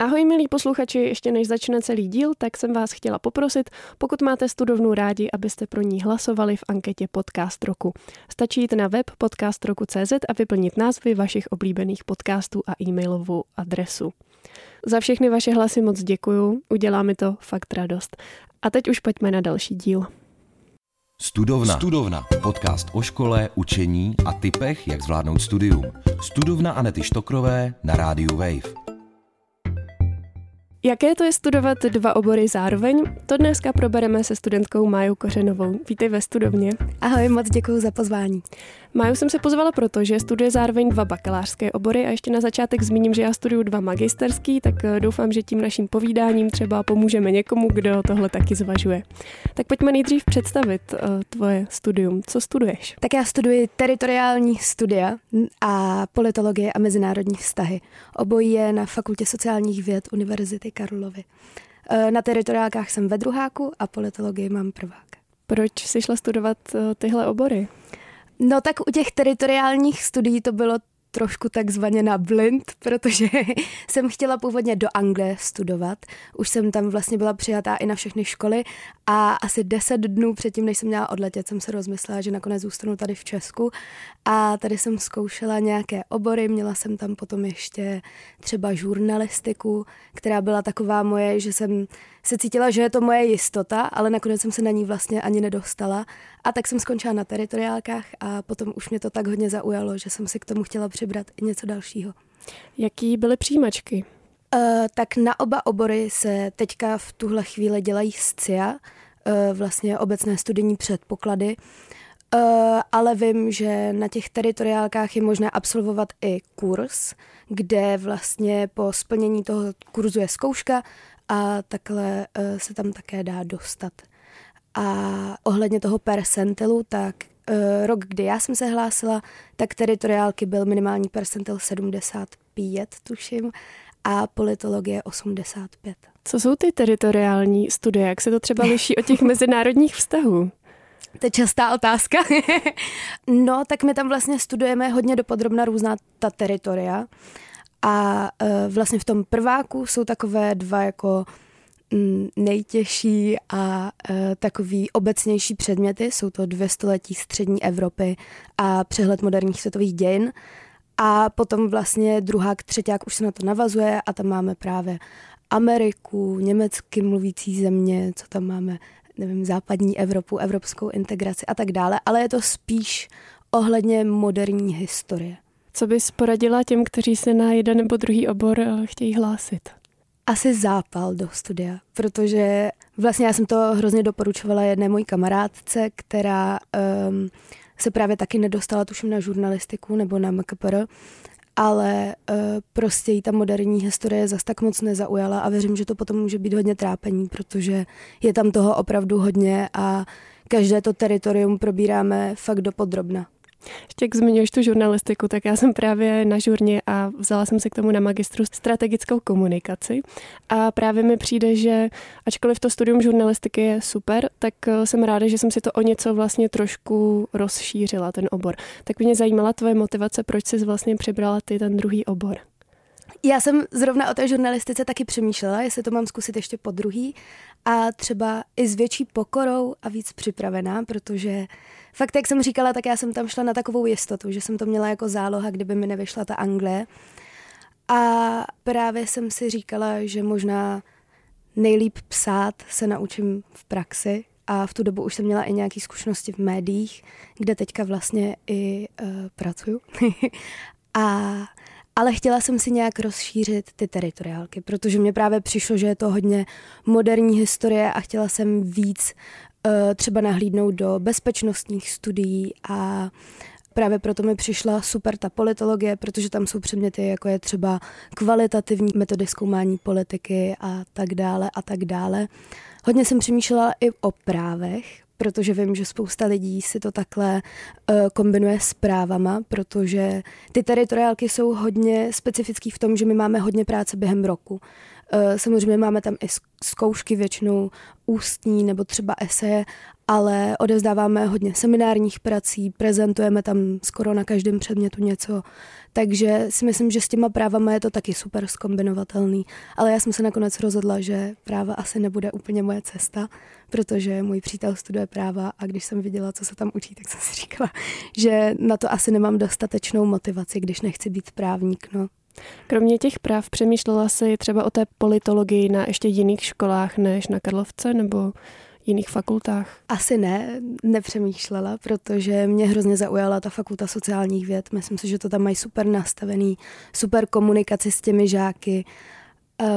Ahoj milí posluchači, ještě než začne celý díl, tak jsem vás chtěla poprosit, pokud máte studovnu rádi, abyste pro ní hlasovali v anketě Podcast roku. Stačí jít na web podcastroku.cz a vyplnit názvy vašich oblíbených podcastů a e-mailovou adresu. Za všechny vaše hlasy moc děkuju, udělá mi to fakt radost. A teď už pojďme na další díl. Studovna. Studovna. Podcast o škole, učení a typech, jak zvládnout studium. Studovna Anety Štokrové na rádiu Wave. Jaké to je studovat dva obory zároveň? To dneska probereme se studentkou Májou Kořenovou. Vítej ve studovně. Ahoj, moc děkuji za pozvání. Máju jsem se pozvala proto, že studuje zároveň dva bakalářské obory a ještě na začátek zmíním, že já studuju dva magisterský, tak eh, doufám, že tím naším povídáním třeba pomůžeme někomu, kdo tohle taky zvažuje. Tak pojďme nejdřív představit uh, tvoje studium. Co studuješ? Tak já studuji teritoriální studia a politologie a mezinárodní vztahy. Obojí je na Fakultě sociálních věd Univerzity Karlovy. Eh, na teritoriálkách jsem ve druháku a politologii mám prvák. Proč jsi šla studovat tyhle obory? No tak u těch teritoriálních studií to bylo trošku takzvaně na blind, protože jsem chtěla původně do Anglie studovat. Už jsem tam vlastně byla přijatá i na všechny školy a asi deset dnů předtím, než jsem měla odletět, jsem se rozmyslela, že nakonec zůstanu tady v Česku a tady jsem zkoušela nějaké obory, měla jsem tam potom ještě třeba žurnalistiku, která byla taková moje, že jsem se cítila, že je to moje jistota, ale nakonec jsem se na ní vlastně ani nedostala. A tak jsem skončila na teritoriálkách a potom už mě to tak hodně zaujalo, že jsem si k tomu chtěla přibrat i něco dalšího. Jaký byly přijímačky? Uh, tak na oba obory se teďka v tuhle chvíli dělají SCIA, uh, vlastně obecné studijní předpoklady. Uh, ale vím, že na těch teritoriálkách je možné absolvovat i kurz, kde vlastně po splnění toho kurzu je zkouška a takhle uh, se tam také dá dostat. A ohledně toho percentilu, tak rok, kdy já jsem se hlásila, tak teritoriálky byl minimální percentil 75, tuším, a politologie 85. Co jsou ty teritoriální studie? Jak se to třeba liší od těch mezinárodních vztahů? To je častá otázka. no, tak my tam vlastně studujeme hodně dopodrobna různá ta teritoria. A uh, vlastně v tom prváku jsou takové dva jako mm, nejtěžší a uh, takový obecnější předměty. Jsou to dvě století střední Evropy a přehled moderních světových dějin. A potom vlastně druhák, třetíák už se na to navazuje a tam máme právě Ameriku, německy mluvící země, co tam máme, nevím, západní Evropu, evropskou integraci a tak dále, ale je to spíš ohledně moderní historie. Co bys poradila těm, kteří se na jeden nebo druhý obor eh, chtějí hlásit? Asi zápal do studia, protože vlastně já jsem to hrozně doporučovala jedné mojí kamarádce, která um, se právě taky nedostala tuším na žurnalistiku nebo na MKPR, ale uh, prostě jí ta moderní historie zas tak moc nezaujala a věřím, že to potom může být hodně trápení, protože je tam toho opravdu hodně a každé to teritorium probíráme fakt do podrobna. Ještě jak zmiňuješ tu žurnalistiku, tak já jsem právě na žurně a vzala jsem se k tomu na magistru strategickou komunikaci. A právě mi přijde, že ačkoliv to studium žurnalistiky je super, tak eh, jsem ráda, že jsem si to o něco vlastně trošku rozšířila, ten obor. Tak mě zajímala tvoje motivace, proč jsi vlastně přibrala ty ten druhý obor. Já jsem zrovna o té žurnalistice taky přemýšlela, jestli to mám zkusit ještě po druhý a třeba i s větší pokorou a víc připravená, protože fakt, jak jsem říkala, tak já jsem tam šla na takovou jistotu, že jsem to měla jako záloha, kdyby mi nevyšla ta Anglie. A právě jsem si říkala, že možná nejlíp psát se naučím v praxi a v tu dobu už jsem měla i nějaké zkušenosti v médiích, kde teďka vlastně i uh, pracuju. a ale chtěla jsem si nějak rozšířit ty teritoriálky, protože mě právě přišlo, že je to hodně moderní historie a chtěla jsem víc uh, třeba nahlídnout do bezpečnostních studií a Právě proto mi přišla super ta politologie, protože tam jsou předměty, jako je třeba kvalitativní metody zkoumání politiky a tak dále a tak dále. Hodně jsem přemýšlela i o právech, protože vím, že spousta lidí si to takhle uh, kombinuje s právama, protože ty teritoriálky jsou hodně specifický v tom, že my máme hodně práce během roku. Uh, samozřejmě máme tam i zkoušky většinou ústní nebo třeba eseje, ale odevzdáváme hodně seminárních prací, prezentujeme tam skoro na každém předmětu něco, takže si myslím, že s těma právama je to taky super skombinovatelný. Ale já jsem se nakonec rozhodla, že práva asi nebude úplně moje cesta, protože můj přítel studuje práva a když jsem viděla, co se tam učí, tak jsem si říkala, že na to asi nemám dostatečnou motivaci, když nechci být právník. No. Kromě těch práv přemýšlela si třeba o té politologii na ještě jiných školách než na Karlovce nebo jiných fakultách? Asi ne, nepřemýšlela, protože mě hrozně zaujala ta fakulta sociálních věd. Myslím si, že to tam mají super nastavený, super komunikaci s těmi žáky,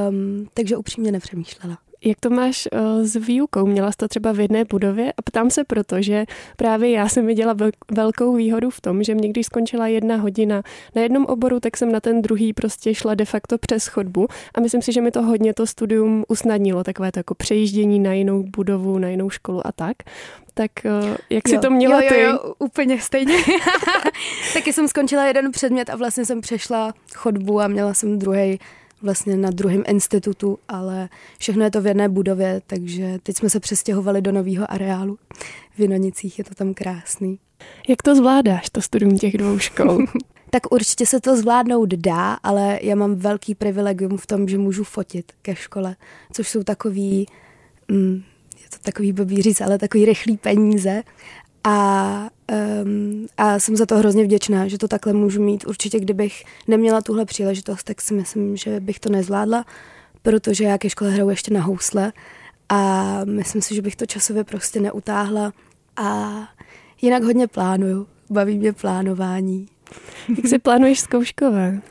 um, takže upřímně nepřemýšlela. Jak to máš uh, s výukou? Měla jsi to třeba v jedné budově? A ptám se proto, že právě já jsem viděla velkou výhodu v tom, že mě když skončila jedna hodina na jednom oboru, tak jsem na ten druhý prostě šla de facto přes chodbu a myslím si, že mi to hodně to studium usnadnilo, takové to jako přejíždění na jinou budovu, na jinou školu a tak. Tak uh, jak jo, si to měla jo, ty? Jo, jo, úplně stejně. Taky jsem skončila jeden předmět a vlastně jsem přešla chodbu a měla jsem druhý vlastně na druhém institutu, ale všechno je to v jedné budově, takže teď jsme se přestěhovali do nového areálu. V Vinonicích je to tam krásný. Jak to zvládáš, to studium těch dvou škol? tak určitě se to zvládnout dá, ale já mám velký privilegium v tom, že můžu fotit ke škole, což jsou takový, mm, je to takový blbý říct, ale takový rychlý peníze a, um, a jsem za to hrozně vděčná, že to takhle můžu mít. Určitě, kdybych neměla tuhle příležitost, tak si myslím, že bych to nezvládla, protože já ke škole hraju ještě na housle a myslím si, že bych to časově prostě neutáhla a jinak hodně plánuju. Baví mě plánování. Jak si plánuješ zkouškové?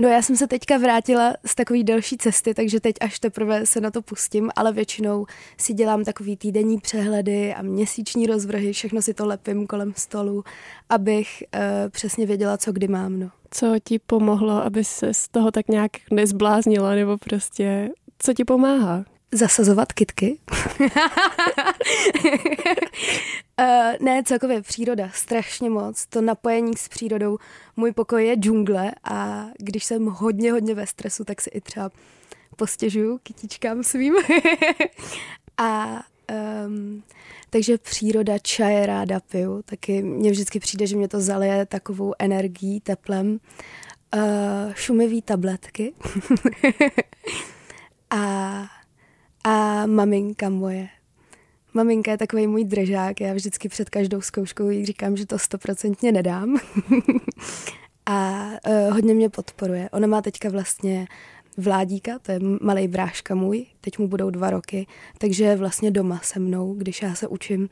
No já jsem se teďka vrátila z takové delší cesty, takže teď až teprve se na to pustím, ale většinou si dělám takový týdenní přehledy a měsíční rozvrhy, všechno si to lepím kolem stolu, abych uh, přesně věděla, co kdy mám. No. Co ti pomohlo, aby se z toho tak nějak nezbláznila, nebo prostě co ti pomáhá? Zasazovat kitky. Uh, ne, celkově příroda, strašně moc. To napojení s přírodou. Můj pokoj je džungle a když jsem hodně, hodně ve stresu, tak si i třeba postěžuju kytičkám svým. a um, takže příroda, čaje ráda piju. Taky mně vždycky přijde, že mě to zalije takovou energií, teplem. Uh, šumivý tabletky. a, a maminka moje Maminka je takový můj držák, já vždycky před každou zkouškou jí říkám, že to stoprocentně nedám. a uh, hodně mě podporuje. Ona má teďka vlastně Vládíka, to je malý bráška můj, teď mu budou dva roky, takže je vlastně doma se mnou, když já se učím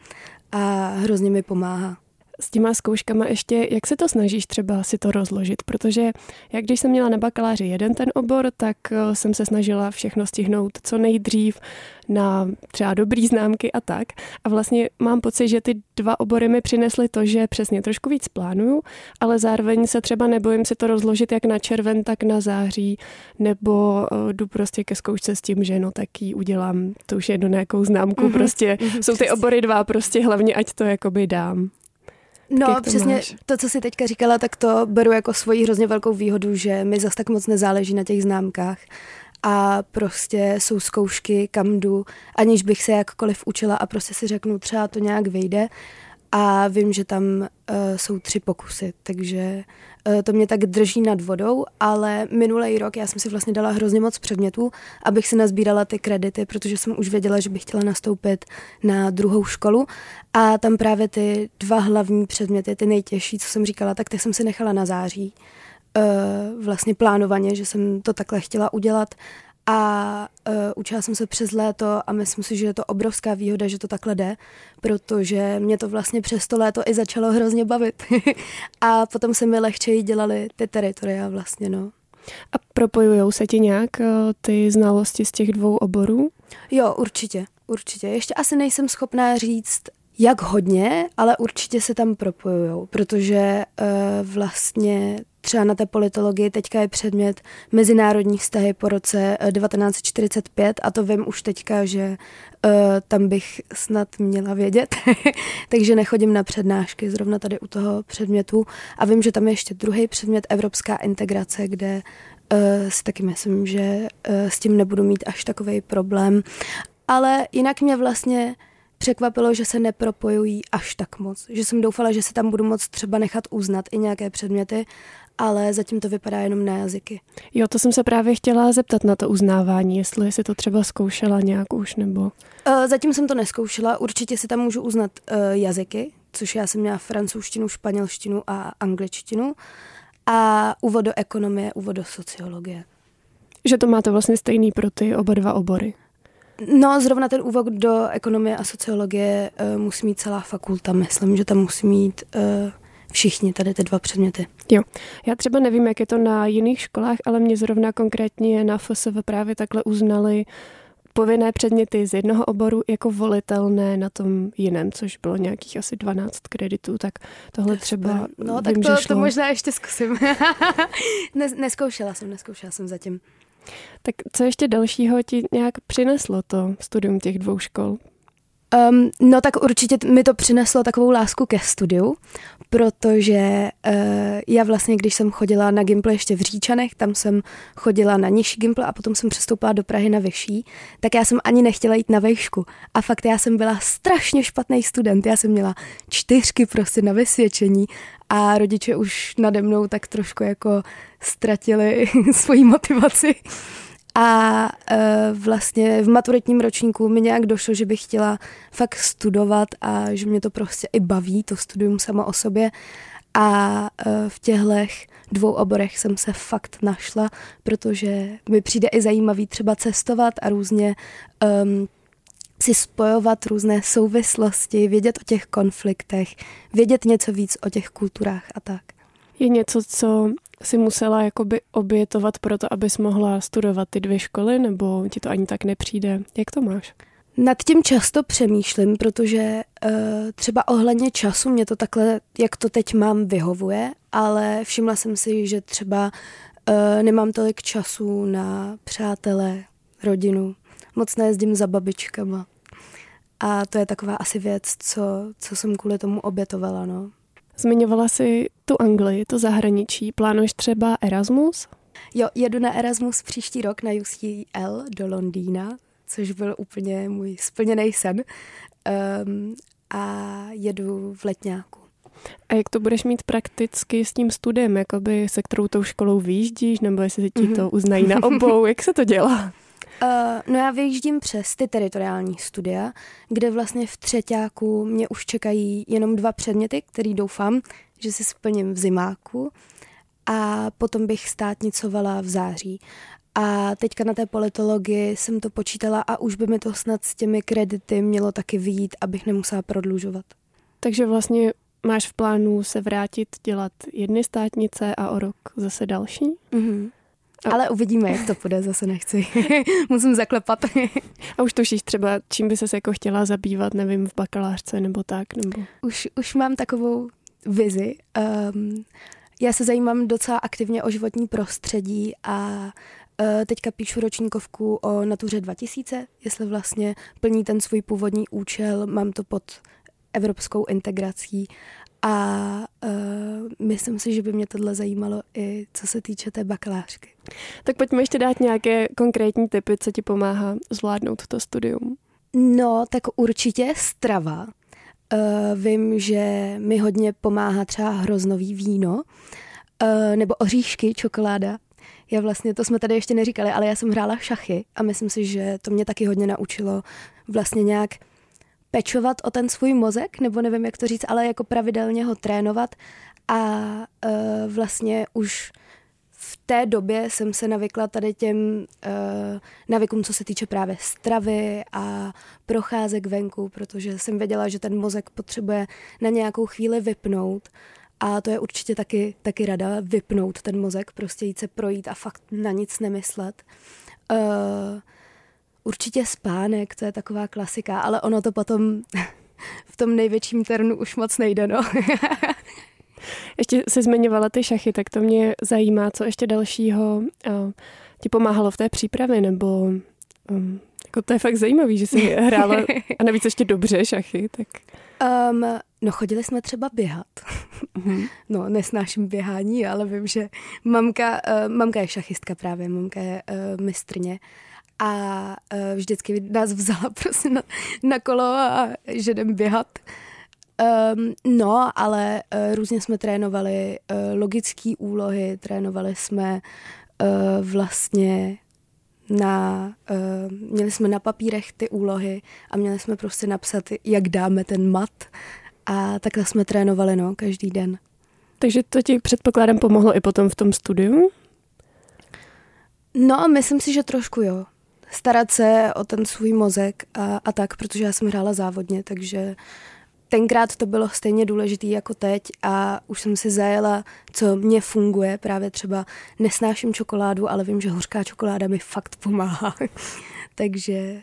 a hrozně mi pomáhá s těma zkouškama ještě, jak se to snažíš třeba si to rozložit? Protože jak když jsem měla na bakaláři jeden ten obor, tak eh, jsem se snažila všechno stihnout co nejdřív na třeba dobrý známky a tak. A vlastně mám pocit, že ty dva obory mi přinesly to, že přesně trošku víc plánuju, ale zároveň se třeba nebojím si to rozložit jak na červen, tak na září, nebo uh, jdu prostě ke zkoušce s tím, že no tak ji udělám, to už je do nějakou známku, mm-hmm. prostě mm-hmm, jsou ty obory dva, prostě hlavně ať to jakoby dám. No, to přesně máš? to, co jsi teďka říkala, tak to beru jako svoji hrozně velkou výhodu, že mi zas tak moc nezáleží na těch známkách a prostě jsou zkoušky, kam jdu, aniž bych se jakkoliv učila a prostě si řeknu, třeba to nějak vyjde a vím, že tam uh, jsou tři pokusy, takže uh, to mě tak drží nad vodou, ale minulý rok já jsem si vlastně dala hrozně moc předmětů, abych si nazbírala ty kredity, protože jsem už věděla, že bych chtěla nastoupit na druhou školu. A tam právě ty dva hlavní předměty, ty nejtěžší, co jsem říkala, tak ty jsem si nechala na září. Uh, vlastně plánovaně, že jsem to takhle chtěla udělat a uh, učila jsem se přes léto a myslím si, že je to obrovská výhoda, že to takhle jde, protože mě to vlastně přes to léto i začalo hrozně bavit. a potom se mi lehčeji dělali ty teritoria vlastně, no. A propojujou se ti nějak uh, ty znalosti z těch dvou oborů? Jo, určitě, určitě. Ještě asi nejsem schopná říct, jak hodně, ale určitě se tam propojujou, protože uh, vlastně třeba na té politologii teďka je předmět mezinárodní vztahy po roce 1945 a to vím už teďka, že uh, tam bych snad měla vědět, takže nechodím na přednášky zrovna tady u toho předmětu a vím, že tam je ještě druhý předmět Evropská integrace, kde uh, si taky myslím, že uh, s tím nebudu mít až takový problém. Ale jinak mě vlastně překvapilo, že se nepropojují až tak moc. Že jsem doufala, že se tam budu moc třeba nechat uznat i nějaké předměty, ale zatím to vypadá jenom na jazyky. Jo, to jsem se právě chtěla zeptat na to uznávání, jestli si to třeba zkoušela nějak už, nebo... Uh, zatím jsem to neskoušela, určitě si tam můžu uznat uh, jazyky, což já jsem měla francouzštinu, španělštinu a angličtinu a úvod do ekonomie, úvod do sociologie. Že to máte vlastně stejný pro ty oba dva obory. No, zrovna ten úvod do ekonomie a sociologie uh, musí mít celá fakulta. Myslím, že tam musí mít uh, všichni tady ty dva předměty. Jo, já třeba nevím, jak je to na jiných školách, ale mě zrovna konkrétně na FSV právě takhle uznali povinné předměty z jednoho oboru jako volitelné na tom jiném, což bylo nějakých asi 12 kreditů, tak tohle třeba No, tak vím, to, to možná ještě zkusím. Nes, neskoušela jsem, neskoušela jsem zatím. Tak co ještě dalšího ti nějak přineslo to studium těch dvou škol? Um, no tak určitě mi to přineslo takovou lásku ke studiu, protože uh, já vlastně, když jsem chodila na Gimple ještě v Říčanech, tam jsem chodila na nižší Gimple a potom jsem přestoupila do Prahy na vyšší, tak já jsem ani nechtěla jít na vejšku. A fakt já jsem byla strašně špatný student, já jsem měla čtyřky prostě na vysvědčení a rodiče už nade mnou tak trošku jako ztratili svoji motivaci. A uh, vlastně v maturitním ročníku mi nějak došlo, že bych chtěla fakt studovat a že mě to prostě i baví, to studium sama o sobě. A uh, v těchto dvou oborech jsem se fakt našla, protože mi přijde i zajímavý třeba cestovat a různě um, si spojovat různé souvislosti, vědět o těch konfliktech, vědět něco víc o těch kulturách a tak. Je něco, co si musela jakoby obětovat pro to, abys mohla studovat ty dvě školy, nebo ti to ani tak nepřijde? Jak to máš? Nad tím často přemýšlím, protože uh, třeba ohledně času mě to takhle, jak to teď mám, vyhovuje, ale všimla jsem si, že třeba uh, nemám tolik času na přátele, rodinu. Moc nejezdím za babičkama. A to je taková asi věc, co, co jsem kvůli tomu obětovala, no. Zmiňovala si tu Anglii, to zahraničí. Plánuješ třeba Erasmus? Jo, jedu na Erasmus příští rok na UCL do Londýna, což byl úplně můj splněný sen. Um, a jedu v letňáku. A jak to budeš mít prakticky s tím studiem? Jakoby se kterou tou školou vyjíždíš, nebo jestli ti to mhm. uznají na obou? Jak se to dělá? Uh, no já vyjíždím přes ty teritoriální studia, kde vlastně v třetíku mě už čekají jenom dva předměty, který doufám, že si splním v zimáku a potom bych státnicovala v září. A teďka na té politologii jsem to počítala a už by mi to snad s těmi kredity mělo taky vyjít, abych nemusela prodlužovat. Takže vlastně máš v plánu se vrátit dělat jedny státnice a o rok zase další? Mm-hmm. Ale uvidíme, jak to půjde, zase nechci. Musím zaklepat. A už tušíš třeba, čím by se jako chtěla zabývat, nevím, v bakalářce nebo tak? Nebo... Už, už mám takovou vizi. Um, já se zajímám docela aktivně o životní prostředí a uh, teďka píšu ročníkovku o Natuře 2000, jestli vlastně plní ten svůj původní účel, mám to pod evropskou integrací a uh, myslím si, že by mě tohle zajímalo i co se týče té bakalářky. Tak pojďme ještě dát nějaké konkrétní typy, co ti pomáhá zvládnout to studium. No, tak určitě strava. Uh, vím, že mi hodně pomáhá třeba hroznový víno, uh, nebo oříšky, čokoláda. Já vlastně, to jsme tady ještě neříkali, ale já jsem hrála šachy a myslím si, že to mě taky hodně naučilo vlastně nějak pečovat o ten svůj mozek, nebo nevím, jak to říct, ale jako pravidelně ho trénovat a uh, vlastně už v té době jsem se navykla tady těm uh, navykům, co se týče právě stravy a procházek venku, protože jsem věděla, že ten mozek potřebuje na nějakou chvíli vypnout a to je určitě taky, taky rada, vypnout ten mozek, prostě jít se projít a fakt na nic nemyslet. Uh, Určitě spánek, to je taková klasika, ale ono to potom v tom největším ternu už moc nejde, no. ještě se zmiňovala ty šachy, tak to mě zajímá, co ještě dalšího uh, ti pomáhalo v té přípravě, nebo um, jako to je fakt zajímavý, že jsi hrála a navíc ještě dobře šachy, tak... Um, no chodili jsme třeba běhat. Mm-hmm. No, nesnáším běhání, ale vím, že mamka, uh, mamka je šachistka právě, mamka je uh, mistrně a uh, vždycky nás vzala prostě na, na kolo a že jdem běhat. Um, no, ale uh, různě jsme trénovali uh, logické úlohy, trénovali jsme uh, vlastně na, uh, měli jsme na papírech ty úlohy a měli jsme prostě napsat, jak dáme ten mat a takhle jsme trénovali, no, každý den. Takže to ti předpokládám pomohlo i potom v tom studiu? No, myslím si, že trošku jo. Starat se o ten svůj mozek a, a tak, protože já jsem hrála závodně, takže tenkrát to bylo stejně důležité jako teď a už jsem si zajela, co mě funguje. Právě třeba nesnáším čokoládu, ale vím, že hořká čokoláda mi fakt pomáhá. takže,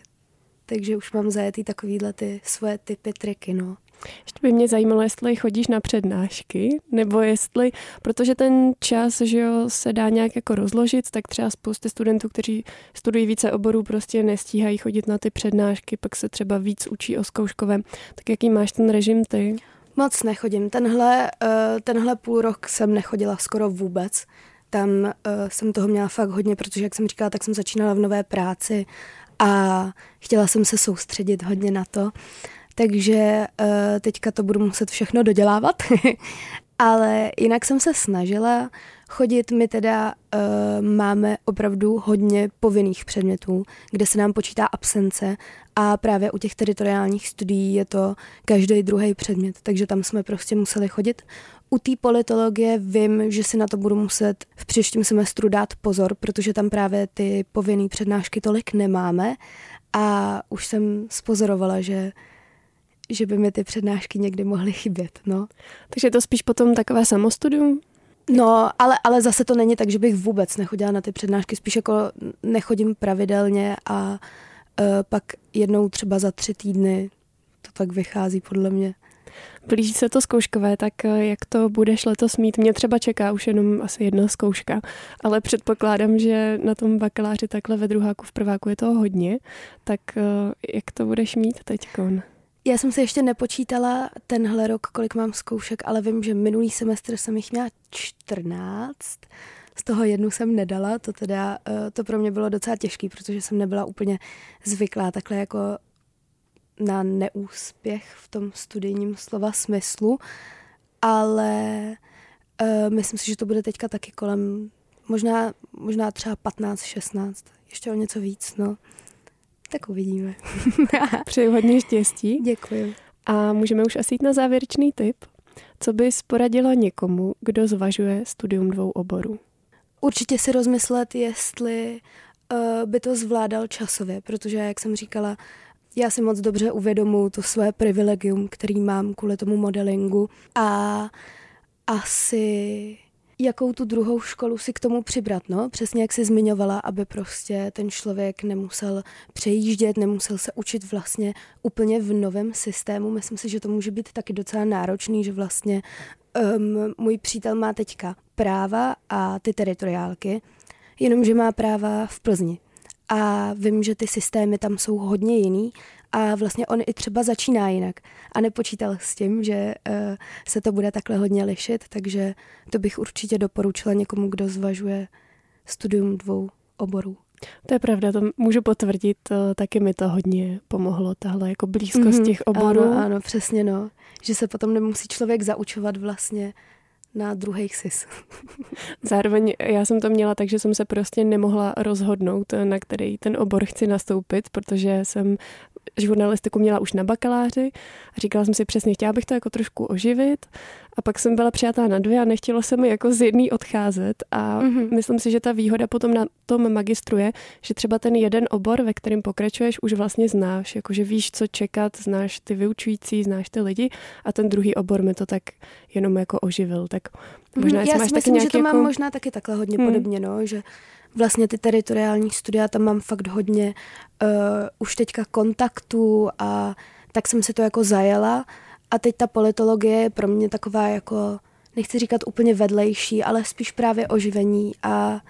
takže už mám zajetý takovýhle ty svoje typy triky, no. Ještě by mě zajímalo, jestli chodíš na přednášky, nebo jestli, protože ten čas, že jo, se dá nějak jako rozložit, tak třeba spousty studentů, kteří studují více oborů, prostě nestíhají chodit na ty přednášky, pak se třeba víc učí o zkouškovém. Tak jaký máš ten režim ty? Moc nechodím. Tenhle, uh, tenhle půl rok jsem nechodila skoro vůbec. Tam uh, jsem toho měla fakt hodně, protože, jak jsem říkala, tak jsem začínala v nové práci a chtěla jsem se soustředit hodně na to takže uh, teďka to budu muset všechno dodělávat. Ale jinak jsem se snažila chodit. My teda uh, máme opravdu hodně povinných předmětů, kde se nám počítá absence a právě u těch teritoriálních studií je to každý druhý předmět, takže tam jsme prostě museli chodit. U té politologie vím, že si na to budu muset v příštím semestru dát pozor, protože tam právě ty povinné přednášky tolik nemáme a už jsem spozorovala, že že by mi ty přednášky někdy mohly chybět, no. Takže je to spíš potom takové samostudium? No, ale, ale zase to není tak, že bych vůbec nechodila na ty přednášky, spíš jako nechodím pravidelně a uh, pak jednou třeba za tři týdny to tak vychází podle mě. Blíží se to zkouškové, tak e, jak to budeš letos mít? Mě třeba čeká už jenom asi jedna zkouška, ale předpokládám, že na tom bakaláři takhle ve druháku, v prváku je toho hodně, tak e, jak to budeš mít teď? Já jsem se ještě nepočítala tenhle rok, kolik mám zkoušek, ale vím, že minulý semestr jsem jich měla 14. Z toho jednu jsem nedala, to teda, eh, to pro mě bylo docela těžké, protože jsem nebyla úplně zvyklá takhle jako na neúspěch v tom studijním slova smyslu, ale uh, myslím si, že to bude teďka taky kolem možná, možná třeba 15-16, ještě o něco víc, no. Tak uvidíme. Přeji hodně štěstí. Děkuji. A můžeme už asi jít na závěrečný tip. Co bys poradila někomu, kdo zvažuje studium dvou oborů? Určitě si rozmyslet, jestli uh, by to zvládal časově, protože, jak jsem říkala, já si moc dobře uvědomuji to své privilegium, který mám kvůli tomu modelingu a asi jakou tu druhou školu si k tomu přibrat, no, přesně jak jsi zmiňovala, aby prostě ten člověk nemusel přejíždět, nemusel se učit vlastně úplně v novém systému. Myslím si, že to může být taky docela náročný, že vlastně um, můj přítel má teďka práva a ty teritoriálky, jenomže má práva v Plzni. A vím, že ty systémy tam jsou hodně jiný a vlastně on i třeba začíná jinak a nepočítal s tím, že uh, se to bude takhle hodně lišit, takže to bych určitě doporučila někomu, kdo zvažuje studium dvou oborů. To je pravda, to můžu potvrdit, eh, taky mi to hodně pomohlo, tahle jako blízkost mm-hmm, těch oborů. Ano, ano, přesně no, že se potom nemusí člověk zaučovat vlastně na druhý sis. Zároveň já jsem to měla tak, že jsem se prostě nemohla rozhodnout, na který ten obor chci nastoupit, protože jsem žurnalistiku měla už na bakaláři a říkala jsem si přesně, chtěla bych to jako trošku oživit. A pak jsem byla přijatá na dvě a nechtělo se mi jako z jedný odcházet. A mm-hmm. myslím si, že ta výhoda potom na tom magistru je, že třeba ten jeden obor, ve kterém pokračuješ, už vlastně znáš, jakože víš, co čekat, znáš ty vyučující, znáš ty lidi. A ten druhý obor mi to tak jenom jako oživil, tak mhm, možná, mm, Já si myslím, že to jako... mám možná taky takhle hodně hmm. podobně, no, že vlastně ty teritoriální studia, tam mám fakt hodně uh, už teďka kontaktů a tak jsem si to jako zajela a teď ta politologie je pro mě taková jako, nechci říkat úplně vedlejší, ale spíš právě oživení a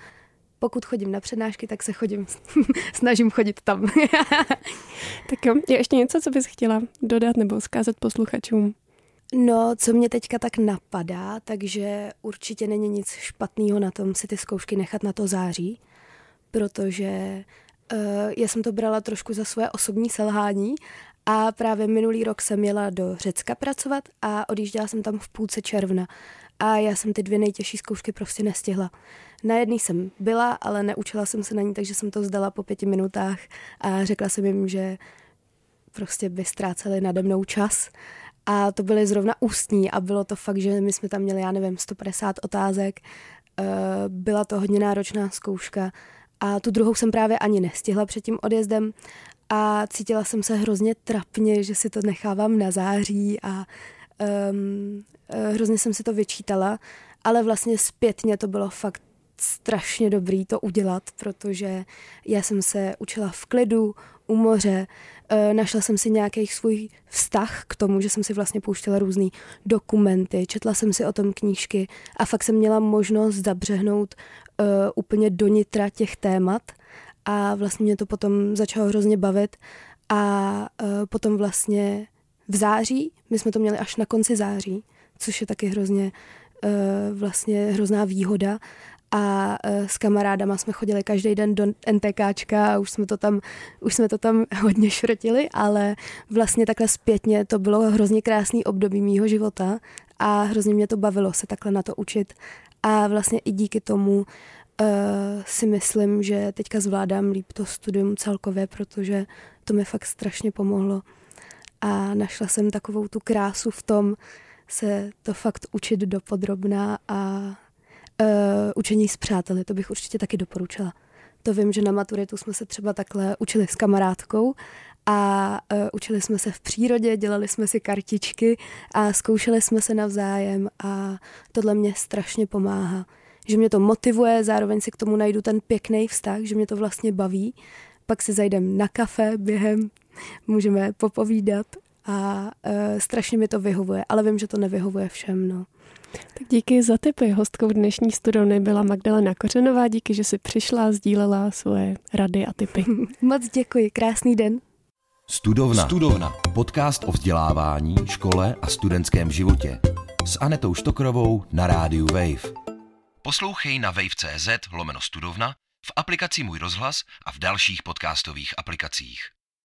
pokud chodím na přednášky, tak se chodím, snažím chodit tam. tak jo, je ještě něco, co bys chtěla dodat nebo zkázat posluchačům? No, co mě teďka tak napadá, takže určitě není nic špatného na tom si ty zkoušky nechat na to září, protože uh, já jsem to brala trošku za své osobní selhání a právě minulý rok jsem jela do Řecka pracovat a odjížděla jsem tam v půlce června. A já jsem ty dvě nejtěžší zkoušky prostě nestihla. Na jedný jsem byla, ale neučila jsem se na ní, takže jsem to zdala po pěti minutách a řekla jsem jim, že prostě by ztráceli nade mnou čas. A to byly zrovna ústní a bylo to fakt, že my jsme tam měli, já nevím, 150 otázek. Eh, byla to hodně náročná zkouška. A tu druhou jsem právě ani nestihla před tím odjezdem. A cítila jsem se hrozně trapně, že si to nechávám na září a um, hrozně jsem si to vyčítala, ale vlastně zpětně to bylo fakt strašně dobrý to udělat, protože já jsem se učila v klidu, u moře, e, našla jsem si nějaký svůj vztah k tomu, že jsem si vlastně pouštěla různé dokumenty, četla jsem si o tom knížky a fakt jsem měla možnost zabřehnout uh, úplně do nitra těch témat a vlastně mě to potom začalo hrozně bavit a uh, potom vlastně v září, my jsme to měli až na konci září, což je taky hrozně vlastně hrozná výhoda a uh, s kamarádama jsme chodili každý den do NTKčka a už jsme to tam, už jsme to tam hodně šrotili, ale vlastně takhle zpětně to bylo hrozně krásný období mýho života a hrozně mě to bavilo se takhle na to učit. A vlastně i díky tomu uh, si myslím, že teďka zvládám líp to studium celkově, protože to mi fakt strašně pomohlo. A našla jsem takovou tu krásu v tom se to fakt učit dopodrobná a uh, učení s přáteli, to bych určitě taky doporučila. To vím, že na maturitu jsme se třeba takhle učili s kamarádkou a uh, učili jsme se v přírodě, dělali jsme si kartičky a zkoušeli jsme se navzájem a tohle mě strašně pomáhá. Že mě to motivuje, zároveň si k tomu najdu ten pěkný vztah, že mě to vlastně baví. Pak si zajdem na kafe během, můžeme popovídat a uh, strašně mi to vyhovuje, ale vím, že to nevyhovuje všem. No. Tak díky za tipy. Hostkou dnešní studovny byla Magdalena Kořenová. Díky, že jsi přišla a sdílela svoje rady a tipy. Moc děkuji. Krásný den. Studovna. Studovna. Podcast o vzdělávání, škole a studentském životě. S Anetou Štokrovou na rádiu Wave. Poslouchej na wave.cz lomeno studovna, v aplikaci Můj rozhlas a v dalších podcastových aplikacích.